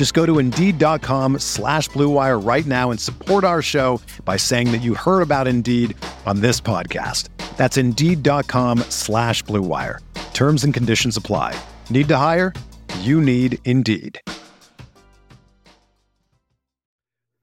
Just go to Indeed.com slash BlueWire right now and support our show by saying that you heard about Indeed on this podcast. That's Indeed.com slash BlueWire. Terms and conditions apply. Need to hire? You need Indeed.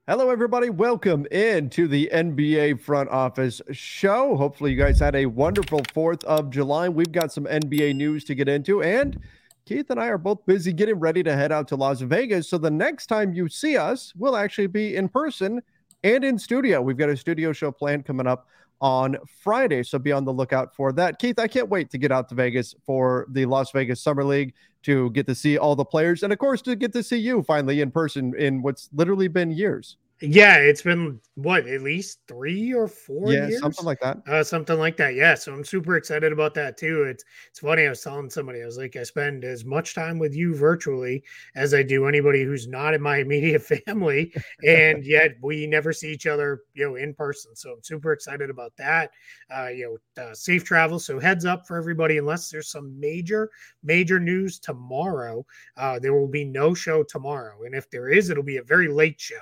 Hello, everybody. Welcome into the NBA front office show. Hopefully, you guys had a wonderful 4th of July. We've got some NBA news to get into, and Keith and I are both busy getting ready to head out to Las Vegas. So, the next time you see us, we'll actually be in person and in studio. We've got a studio show planned coming up on Friday. So, be on the lookout for that. Keith, I can't wait to get out to Vegas for the Las Vegas Summer League to get to see all the players and, of course, to get to see you finally in person in what's literally been years. Yeah, it's been what at least three or four yeah, years, something like that. Uh, something like that. Yeah, so I'm super excited about that too. It's it's funny. I was telling somebody, I was like, I spend as much time with you virtually as I do anybody who's not in my immediate family, and yet we never see each other, you know, in person. So I'm super excited about that. Uh, you know, uh, safe travel. So heads up for everybody. Unless there's some major major news tomorrow, uh, there will be no show tomorrow, and if there is, it'll be a very late show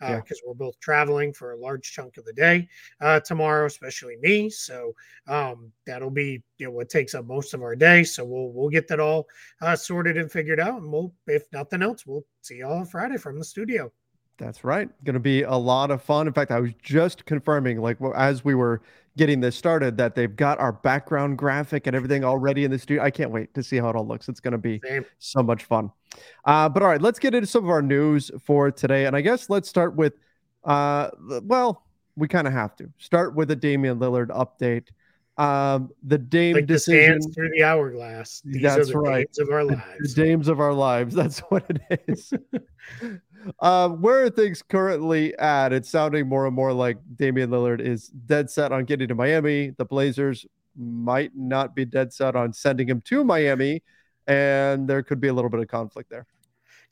because uh, yeah. we're both traveling for a large chunk of the day uh, tomorrow, especially me. So um, that'll be you know what takes up most of our day. So we'll we'll get that all uh, sorted and figured out, and we'll if nothing else, we'll see y'all on Friday from the studio. That's right. Going to be a lot of fun. In fact, I was just confirming, like as we were getting this started, that they've got our background graphic and everything already in the studio. I can't wait to see how it all looks. It's going to be Same. so much fun. Uh, but all right, let's get into some of our news for today. And I guess let's start with, uh, well, we kind of have to start with a Damian Lillard update. Um, the Dame like decision the through the hourglass. These that's the right. Dames of our lives. The, dames of our lives. That's what it is. uh, where are things currently at? It's sounding more and more like Damian Lillard is dead set on getting to Miami. The Blazers might not be dead set on sending him to Miami, and there could be a little bit of conflict there.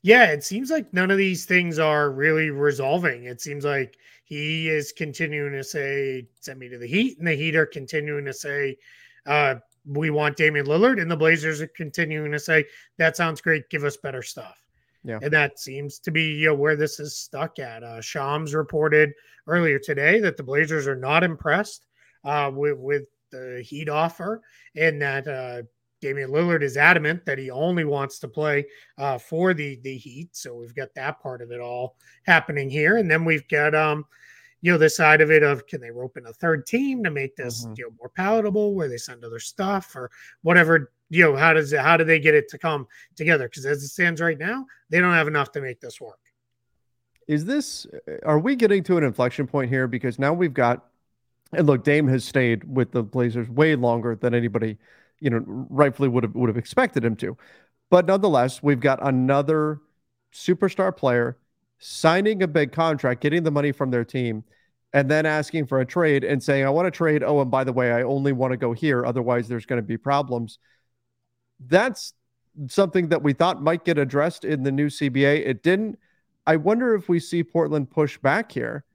Yeah, it seems like none of these things are really resolving. It seems like he is continuing to say, send me to the Heat, and the Heat are continuing to say, uh, we want Damian Lillard, and the Blazers are continuing to say, that sounds great, give us better stuff. Yeah. And that seems to be you know, where this is stuck at. Uh, Shams reported earlier today that the Blazers are not impressed uh, with, with the Heat offer and that uh, Damian Lillard is adamant that he only wants to play uh, for the the Heat. So we've got that part of it all happening here, and then we've got um, you know, the side of it of can they rope in a third team to make this mm-hmm. you know more palatable, where they send other stuff or whatever. You know, how does it? How do they get it to come together? Because as it stands right now, they don't have enough to make this work. Is this? Are we getting to an inflection point here? Because now we've got, and look, Dame has stayed with the Blazers way longer than anybody you know, rightfully would have would have expected him to. But nonetheless, we've got another superstar player signing a big contract, getting the money from their team, and then asking for a trade and saying, I want to trade. Oh, and by the way, I only want to go here. Otherwise, there's going to be problems. That's something that we thought might get addressed in the new CBA. It didn't. I wonder if we see Portland push back here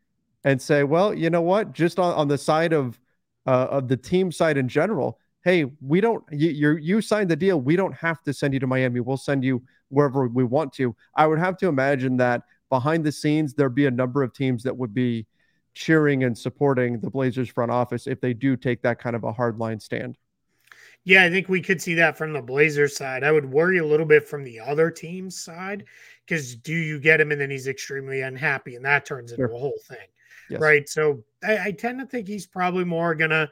and say, well, you know what? Just on, on the side of uh, of the team side in general, hey, we don't you you you signed the deal. We don't have to send you to Miami. We'll send you wherever we want to. I would have to imagine that behind the scenes there'd be a number of teams that would be cheering and supporting the Blazers front office if they do take that kind of a hard line stand. Yeah, I think we could see that from the Blazers side. I would worry a little bit from the other team's side because do you get him and then he's extremely unhappy and that turns into sure. a whole thing. Yes. Right. So I, I tend to think he's probably more gonna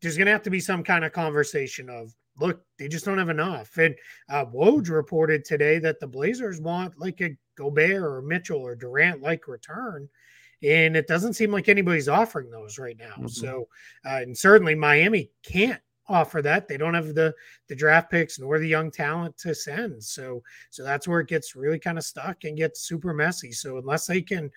there's going to have to be some kind of conversation of look, they just don't have enough. And uh, Woj reported today that the Blazers want like a Gobert or Mitchell or Durant like return. And it doesn't seem like anybody's offering those right now. Mm-hmm. So, uh, and certainly Miami can't offer that. They don't have the the draft picks nor the young talent to send. So, so that's where it gets really kind of stuck and gets super messy. So, unless they can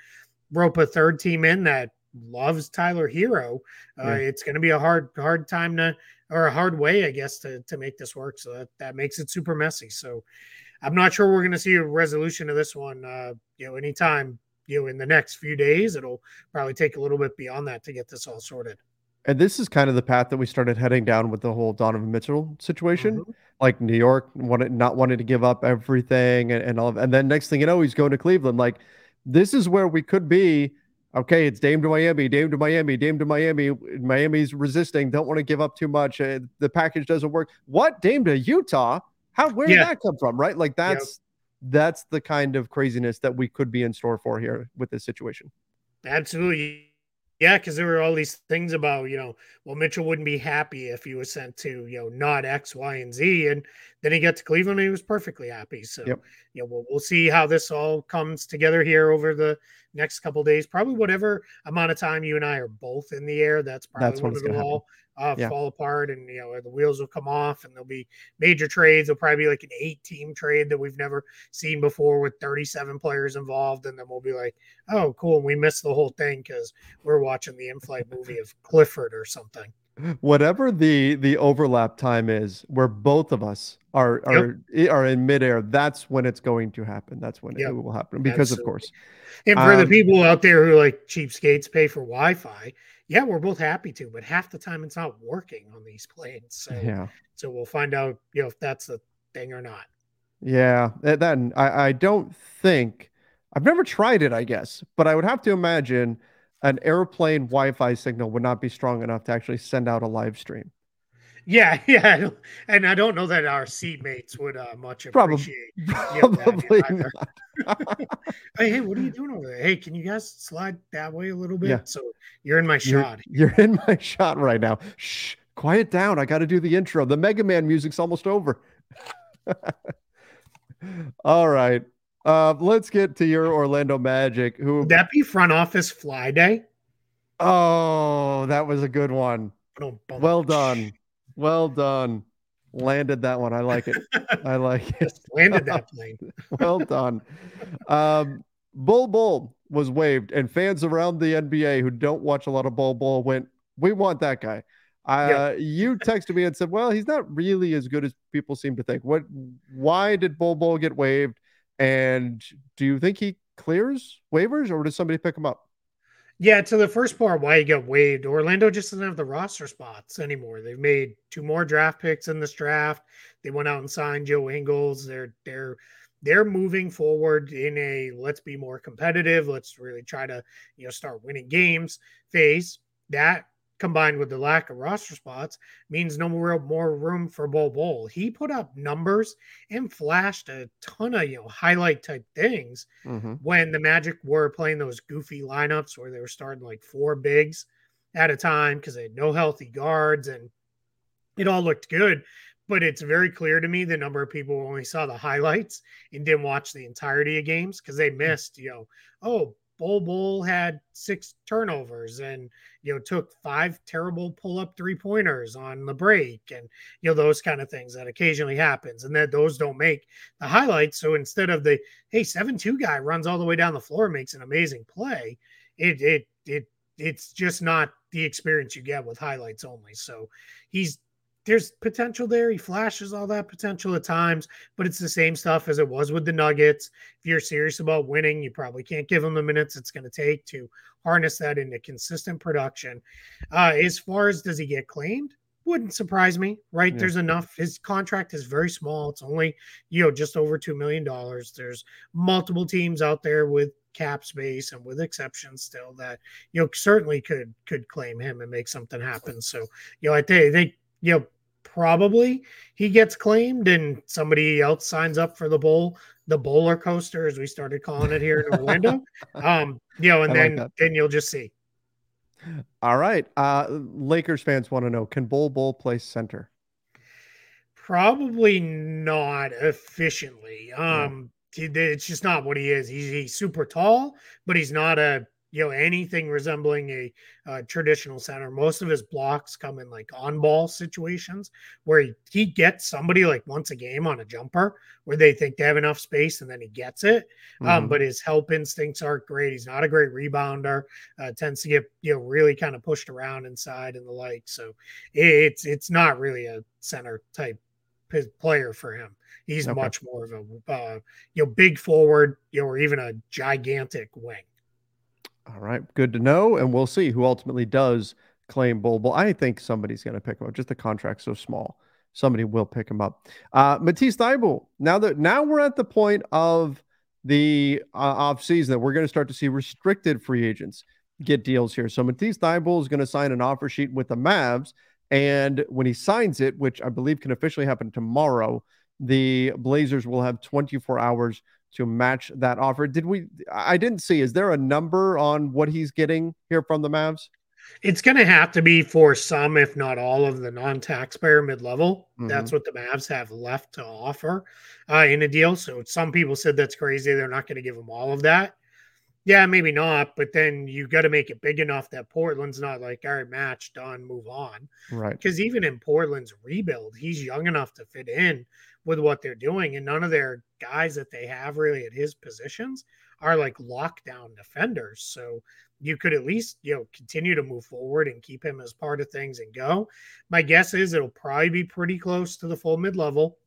rope a third team in that loves Tyler Herro. uh, yeah. it's going to be a hard hard time to or a hard way, I guess, to to make this work. So that that makes it super messy. So I'm not sure we're going to see a resolution of this one. Uh, you know, anytime you know in the next few days, it'll probably take a little bit beyond that to get this all sorted. And this is kind of the path that we started heading down with the whole Donovan Mitchell situation. Mm-hmm. Like New York wanted not wanting to give up everything and, and all of, and then next thing you know, he's going to Cleveland. Like this is where we could be okay, it's Dame to Miami, Dame to Miami, Dame to Miami. Miami's resisting, don't want to give up too much. Uh, the package doesn't work. What Dame to Utah? How where yeah. did that come from? Right? Like that's yep. that's the kind of craziness that we could be in store for here with this situation. Absolutely. Yeah, because there were all these things about, you know, well, Mitchell wouldn't be happy if he was sent to, you know, not X, Y, and Z. And then he got to Cleveland and he was perfectly happy. So, yep. you know, we'll, we'll see how this all comes together here over the next couple days. Probably whatever amount of time you and I are both in the air, that's probably that's when it'll all uh, yeah. fall apart and you know the wheels will come off and there'll be major trades. There'll probably be like an eight team trade that we've never seen before with 37 players involved, and then we'll be like, oh, cool, we missed the whole thing because we're watching the in-flight movie of Clifford or something. Whatever the the overlap time is, where both of us are are yep. are in midair, that's when it's going to happen. That's when yep. it will happen because, Absolutely. of course. And for um, the people out there who like cheapskates pay for Wi-Fi, yeah, we're both happy to, but half the time it's not working on these planes. So yeah, so we'll find out, you know, if that's the thing or not. Yeah, then I, I don't think I've never tried it, I guess, but I would have to imagine an airplane Wi-Fi signal would not be strong enough to actually send out a live stream. Yeah, yeah, and I don't know that our seatmates would uh, much appreciate. Probably, probably hey, hey, what are you doing over there? Hey, can you guys slide that way a little bit? Yeah. So you're in my shot. You're, you're in my shot right now. Shh, quiet down. I got to do the intro. The Mega Man music's almost over. All right. Uh, let's get to your Orlando Magic. Who Would that be front office fly day? Oh, that was a good one. Well done. Well done. Landed that one. I like it. I like it. Just landed that plane. well done. Um, Bull Bol was waived, and fans around the NBA who don't watch a lot of Bol Bol went, "We want that guy." Uh, yeah. you texted me and said, "Well, he's not really as good as people seem to think." What? Why did Bol Bol get waived? And do you think he clears waivers, or does somebody pick him up? Yeah, to the first part, why he got waived. Orlando just doesn't have the roster spots anymore. They've made two more draft picks in this draft. They went out and signed Joe Ingles. They're they're they're moving forward in a let's be more competitive. Let's really try to you know start winning games phase. That combined with the lack of roster spots means no more more room for Bol Bol. He put up numbers and flashed a ton of you know highlight type things mm-hmm. when the Magic were playing those goofy lineups where they were starting like four bigs at a time because they had no healthy guards and it all looked good. But it's very clear to me the number of people only saw the highlights and didn't watch the entirety of games because they missed, you know, oh, Bol Bol had six turnovers and you know took five terrible pull up three pointers on the break and you know those kind of things that occasionally happens and that those don't make the highlights. So instead of the hey seven two guy runs all the way down the floor makes an amazing play, it it it it's just not the experience you get with highlights only. So he's there's potential there. He flashes all that potential at times, but it's the same stuff as it was with the Nuggets. If you're serious about winning, you probably can't give him the minutes it's going to take to harness that into consistent production. Uh, as far as does he get claimed? Wouldn't surprise me, right? Yeah. There's enough. His contract is very small. It's only, you know, just over $2 million. There's multiple teams out there with cap space and with exceptions still that you know certainly could could claim him and make something happen so you know i think, I think you know probably he gets claimed and somebody else signs up for the bowl, the bowler coaster, as we started calling it here in Orlando. um, you know, and I then like then you'll just see. All right. Uh, Lakers fans want to know can Bol Bol play center? Probably not efficiently. Um, yeah. it's just not what he is. He's, he's super tall, but he's not a you know anything resembling a, a, traditional center. Most of his blocks come in like on ball situations where he, he gets somebody like once a game on a jumper where they think they have enough space and then he gets it. Um, mm-hmm. Um, but his help instincts aren't great. He's not a great rebounder. Uh, tends to get you know really kind of pushed around inside and the like. So it's it's not really a center type player for him. He's okay. much more of a uh, you know big forward, you know, or even a gigantic wing. All right, good to know, and we'll see who ultimately does claim Bol Bol. I think somebody's going to pick him up. Just the contract's so small, somebody will pick him up. Uh, Matisse Thybulle. Now that now we're at the point of the uh, off season that we're going to start to see restricted free agents get deals here. So Matisse Thybulle is going to sign an offer sheet with the Mavs, and when he signs it, which I believe can officially happen tomorrow, the Blazers will have 24 hours to match that offer. Did we? I didn't see. Is there a number on what he's getting here from the Mavs? It's going to have to be for some, if not all, of the non-taxpayer mid-level. Mm-hmm. That's what the Mavs have left to offer uh, in a deal. So some people said that's crazy. They're not going to give him all of that. Yeah, maybe not. But then you got to make it big enough that Portland's not like, all right, match done, move on. Right. Because even in Portland's rebuild, he's young enough to fit in with what they're doing. And none of their guys that they have really at his positions are like lockdown defenders. So you could at least, you know, continue to move forward and keep him as part of things and go. My guess is it'll probably be pretty close to the full mid level.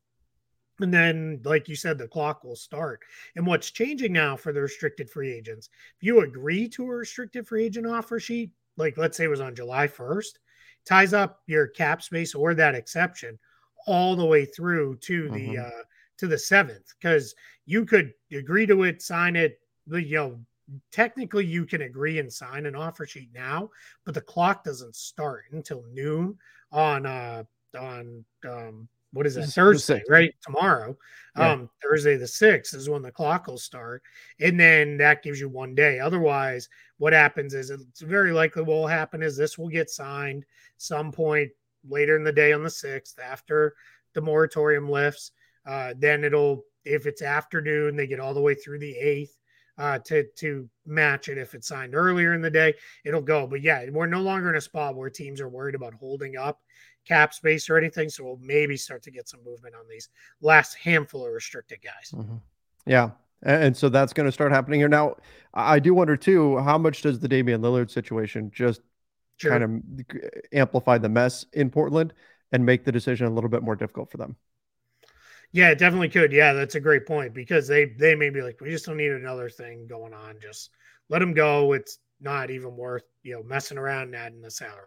And then, like you said, the clock will start. And what's changing now for the restricted free agents, if you agree to a restricted free agent offer sheet, like let's say it was on July 1st, ties up your cap space or that exception all the way through to the mm-hmm. uh to the seventh because you could agree to it, sign it, you know, technically you can agree and sign an offer sheet now, but the clock doesn't start until noon on uh on um what is that Thursday, right? Tomorrow. Yeah. Um Thursday the 6th is when the clock will start. And then that gives you one day. Otherwise, what happens is it's very likely what will happen is this will get signed some point later in the day on the 6th after the moratorium lifts. Uh, then it'll, if it's afternoon, they get all the way through the 8th uh, to, to match it. If it's signed earlier in the day, it'll go. But yeah, we're no longer in a spot where teams are worried about holding up cap space or anything. So we'll maybe start to get some movement on these last handful of restricted guys. Mm-hmm. Yeah. And so that's going to start happening here. Now, I do wonder too, how much does the Damian Lillard situation just sure. kind of amplify the mess in Portland and make the decision a little bit more difficult for them. Yeah, it definitely could. Yeah, that's a great point because they they may be like, we just don't need another thing going on. Just let them go. It's not even worth you know messing around and adding the salary.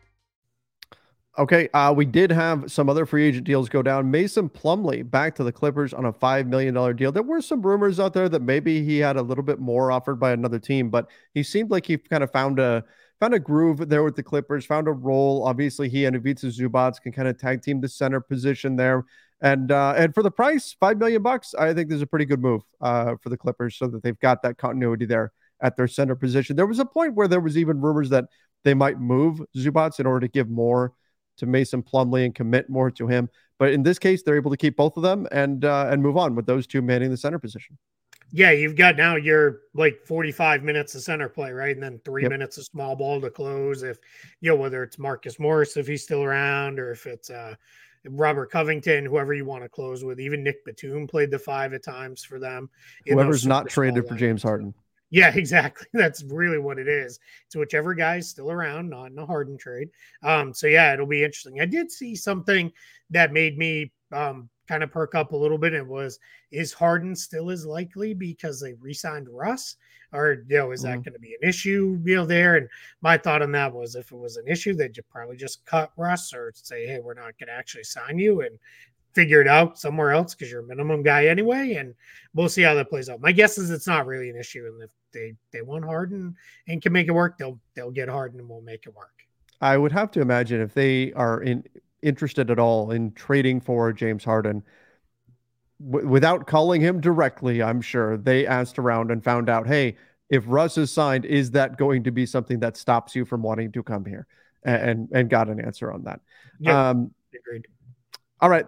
Okay, uh, we did have some other free agent deals go down. Mason Plumlee back to the Clippers on a $5 million deal. There were some rumors out there that maybe he had a little bit more offered by another team, but he seemed like he kind of found a found a groove there with the Clippers, found a role. Obviously, he and Ivica Zubac can kind of tag team the center position there. And uh, and for the price, five million bucks, I think there's a pretty good move uh, for the Clippers, so that they've got that continuity there at their center position. There was a point where there was even rumors that they might move Zubac in order to give more to Mason Plumlee and commit more to him. But in this case, they're able to keep both of them and uh, and move on with those two manning the center position. Yeah, you've got now your like 45 minutes of center play, right? And then three yep. minutes of small ball to close. If you know whether it's Marcus Morris if he's still around, or if it's uh Robert Covington, whoever you want to close with. Even Nick Batum played the five at times for them. Whoever's not traded for James Harden. Yeah, exactly. That's really what it is. It's whichever guy's still around, not in a Harden trade. Um, so yeah, it'll be interesting. I did see something that made me um, kind of perk up a little bit. It was is Harden still as likely because they re-signed Russ, or you know, is that mm-hmm. going to be an issue? You know, there. And my thought on that was if it was an issue, they'd probably just cut Russ or say, hey, we're not going to actually sign you, and figure it out somewhere else because you're a minimum guy anyway. And we'll see how that plays out. My guess is it's not really an issue. And if they, they want Harden and can make it work, they'll they'll get Harden and we'll make it work. I would have to imagine if they are in interested at all in trading for James Harden, w- without calling him directly, I'm sure they asked around and found out, hey, if Russ is signed, is that going to be something that stops you from wanting to come here? And and, and got an answer on that. Yeah, um, agreed. All right,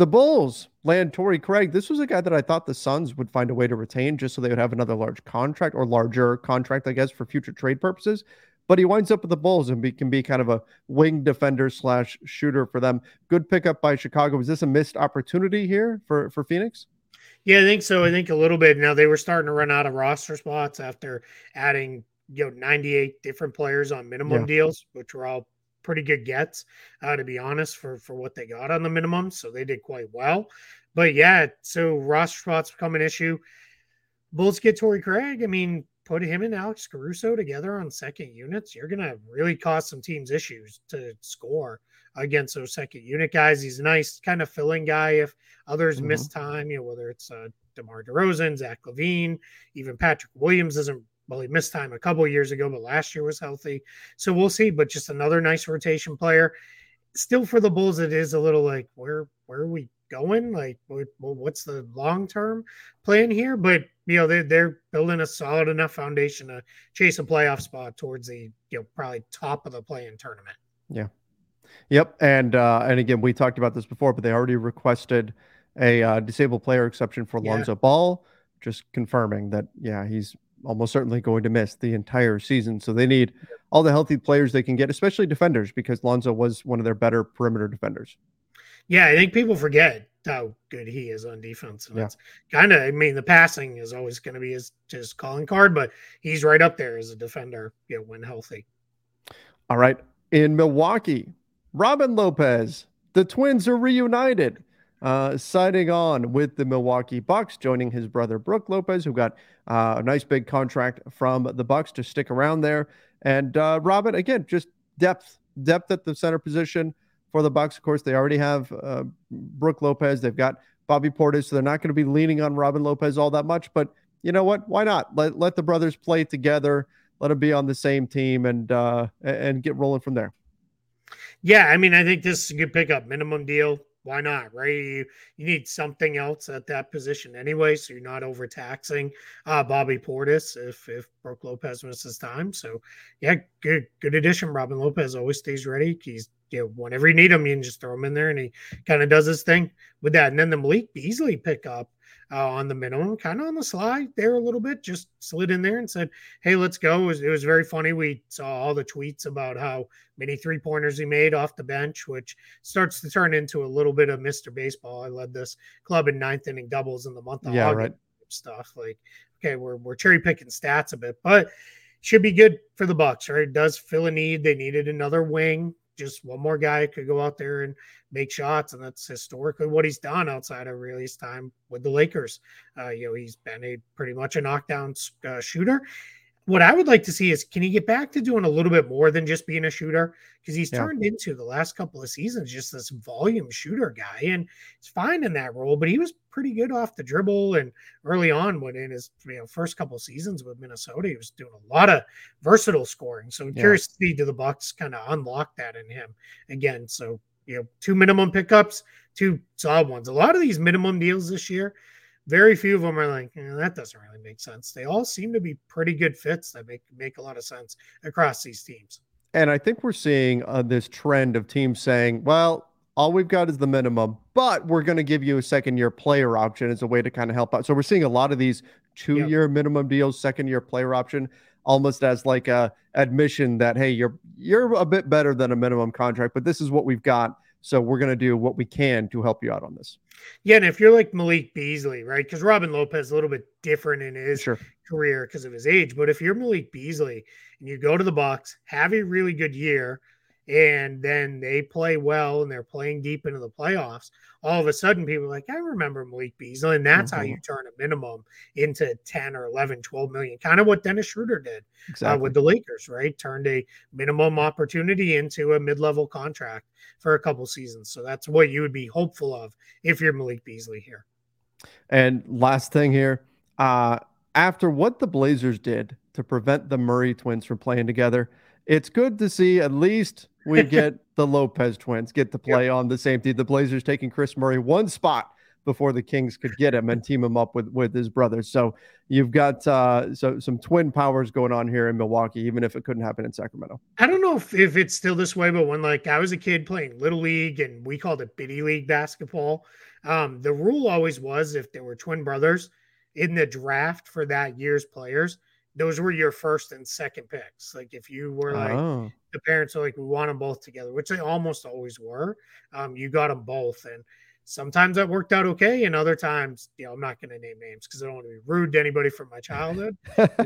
the Bulls land Torrey Craig. This was a guy that I thought the Suns would find a way to retain just so they would have another large contract or larger contract, I guess, for future trade purposes. But he winds up with the Bulls and be, can be kind of a wing defender slash shooter for them. Good pickup by Chicago. Is this a missed opportunity here for, for Phoenix? Yeah, I think so. I think a little bit. Now they were starting to run out of roster spots after adding you know 98 different players on minimum yeah. deals, which were all pretty good gets, uh, to be honest, for for what they got on the minimum. So they did quite well. But yeah, so roster spots become an issue. Bulls get Torrey Craig. I mean, put him and Alex Caruso together on second units. You're gonna really cause some teams issues to score against those second unit guys. He's a nice kind of filling guy if others mm-hmm. miss time, you know, whether it's uh, DeMar DeRozan, Zach LaVine, even Patrick Williams isn't well, he missed time a couple years ago, but last year was healthy. So we'll see. But just another nice rotation player. Still for the Bulls, it is a little like where where are we going? Like what, what's the long term plan here? But you know they're they're building a solid enough foundation to chase a playoff spot towards the you know probably top of the play-in tournament. Yeah. Yep. And uh, and again, we talked about this before, but they already requested a uh, disabled player exception for Lonzo yeah. Ball. Just confirming that, yeah, he's almost certainly going to miss the entire season. So they need all the healthy players they can get, especially defenders, because Lonzo was one of their better perimeter defenders. Yeah, I think people forget how good he is on defense. And yeah. it's kind of, I mean, the passing is always going to be his just calling card, but he's right up there as a defender, you know, when healthy. All right. In Milwaukee, Robin Lopez, the twins are reunited uh, signing on with the Milwaukee Bucks, joining his brother Brook Lopez, who got uh, a nice big contract from the Bucks to stick around there. And uh, Robin, again, just depth, depth at the center position for the Bucks. Of course, they already have uh, Brook Lopez. They've got Bobby Portis, so they're not going to be leaning on Robin Lopez all that much. But you know what? Why not let let the brothers play together? Let them be on the same team and uh, and get rolling from there. Yeah, I mean, I think this is a good pickup. Minimum deal, why not, right? You, you need something else at that position anyway, so you're not overtaxing uh, Bobby Portis if if Brook Lopez misses time. So, yeah, good good addition. Robin Lopez always stays ready. He's you know, whenever you need him, you can just throw him in there, and he kind of does his thing with that. And then the Malik Beasley pickup, uh, on the minimum, kind of on the slide there a little bit, just slid in there and said, Hey, let's go. It was, it was very funny. We saw all the tweets about how many three pointers he made off the bench, which starts to turn into a little bit of Mr. Baseball. I led this club in ninth inning doubles in the month of yeah, August. Right. Stuff like, okay, we're, we're cherry picking stats a bit, but should be good for the Bucks, right? It does fill a need. They needed another wing just one more guy could go out there and make shots, and that's historically what he's done outside of really his time with the Lakers. Uh, you know, he's been a pretty much a knockdown uh, shooter. What I would like to see is can he get back to doing a little bit more than just being a shooter? Because he's yeah. turned into the last couple of seasons just this volume shooter guy, and it's fine in that role. But he was pretty good off the dribble, and early on, when in his you know first couple seasons with Minnesota, he was doing a lot of versatile scoring. So I'm yeah. curious to see do the Bucks kind of unlock that in him again. So you know, two minimum pickups, two solid ones. A lot of these minimum deals this year very few of them are like eh, that doesn't really make sense. They all seem to be pretty good fits that make make a lot of sense across these teams. And I think we're seeing uh, this trend of teams saying, "Well, all we've got is the minimum, but we're going to give you a second year player option as a way to kind of help out." So we're seeing a lot of these two year yep. minimum deals, second year player option, almost as like a admission that hey, you're you're a bit better than a minimum contract, but this is what we've got so we're going to do what we can to help you out on this. Yeah, and if you're like Malik Beasley, right? Because Robin Lopez is a little bit different in his sure. career because of his age. But if you're Malik Beasley and you go to the Bucks, have a really good year, and then they play well and they're playing deep into the playoffs, all of a sudden people are like, I remember Malik Beasley. And that's mm-hmm. how you turn a minimum into 10 or 11, 12 million, kind of what Dennis Schroeder did exactly. uh, with the Lakers, right? Turned a minimum opportunity into a mid level contract for a couple seasons. So that's what you would be hopeful of if you're Malik Beasley here. And last thing here, uh, after what the Blazers did to prevent the Murray twins from playing together, it's good to see at least we get the Lopez twins get to play yep. on the same team. The Blazers taking Kris Murray one spot before the Kings could get him and team him up with with his brothers. So you've got uh, so some twin powers going on here in Milwaukee, even if it couldn't happen in Sacramento. I don't know if, if it's still this way, but when like I was a kid playing little league and we called it biddy league basketball, um, the rule always was if there were twin brothers in the draft for that year's players, those were your first and second picks. Like if you were like oh. the parents are like, we want them both together, which they almost always were. Um, you got them both, and sometimes that worked out okay, and other times, you know, I'm not going to name names because I don't want to be rude to anybody from my childhood.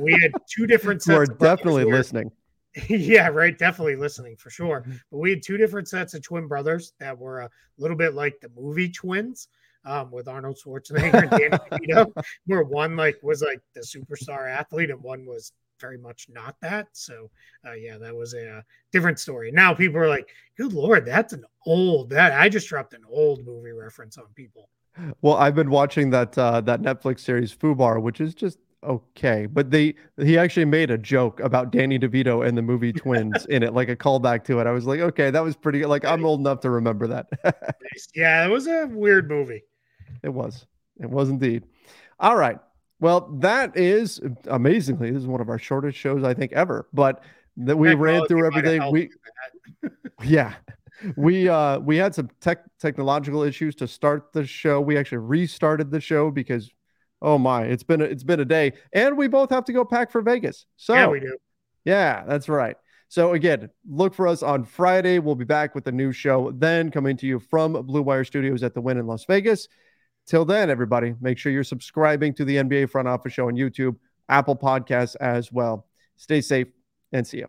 we had two different sets. Who are definitely listening. yeah, right. Definitely listening for sure. But we had two different sets of twin brothers that were a little bit like the movie twins um, with Arnold Schwarzenegger and Danny DeVito, where one like was like the superstar athlete and one was very much not that. So uh, yeah, that was a, uh, different story. Now people are like, "Good lord, that's an old that." I just dropped an old movie reference on people. Well, I've been watching that uh, that Netflix series Fubar, which is just okay. But they he actually made a joke about Danny DeVito and the movie Twins in it, like a callback to it. I was like, okay, that was pretty. Like I'm old enough to remember that. yeah, it was a weird movie. It was. It was indeed. All right. Well, that is amazingly. This is one of our shortest shows I think ever. But that we ran through everything. We, yeah, we uh we had some tech technological issues to start the show. We actually restarted the show because, oh my, it's been a, it's been a day, and we both have to go pack for Vegas. So yeah, we do. Yeah, that's right. So again, look for us on Friday. We'll be back with a new show. Then coming to you from Blue Wire Studios at the Wynn in Las Vegas. Till then, everybody, make sure you're subscribing to the NBA Front Office Show on YouTube, Apple Podcasts as well. Stay safe and see you.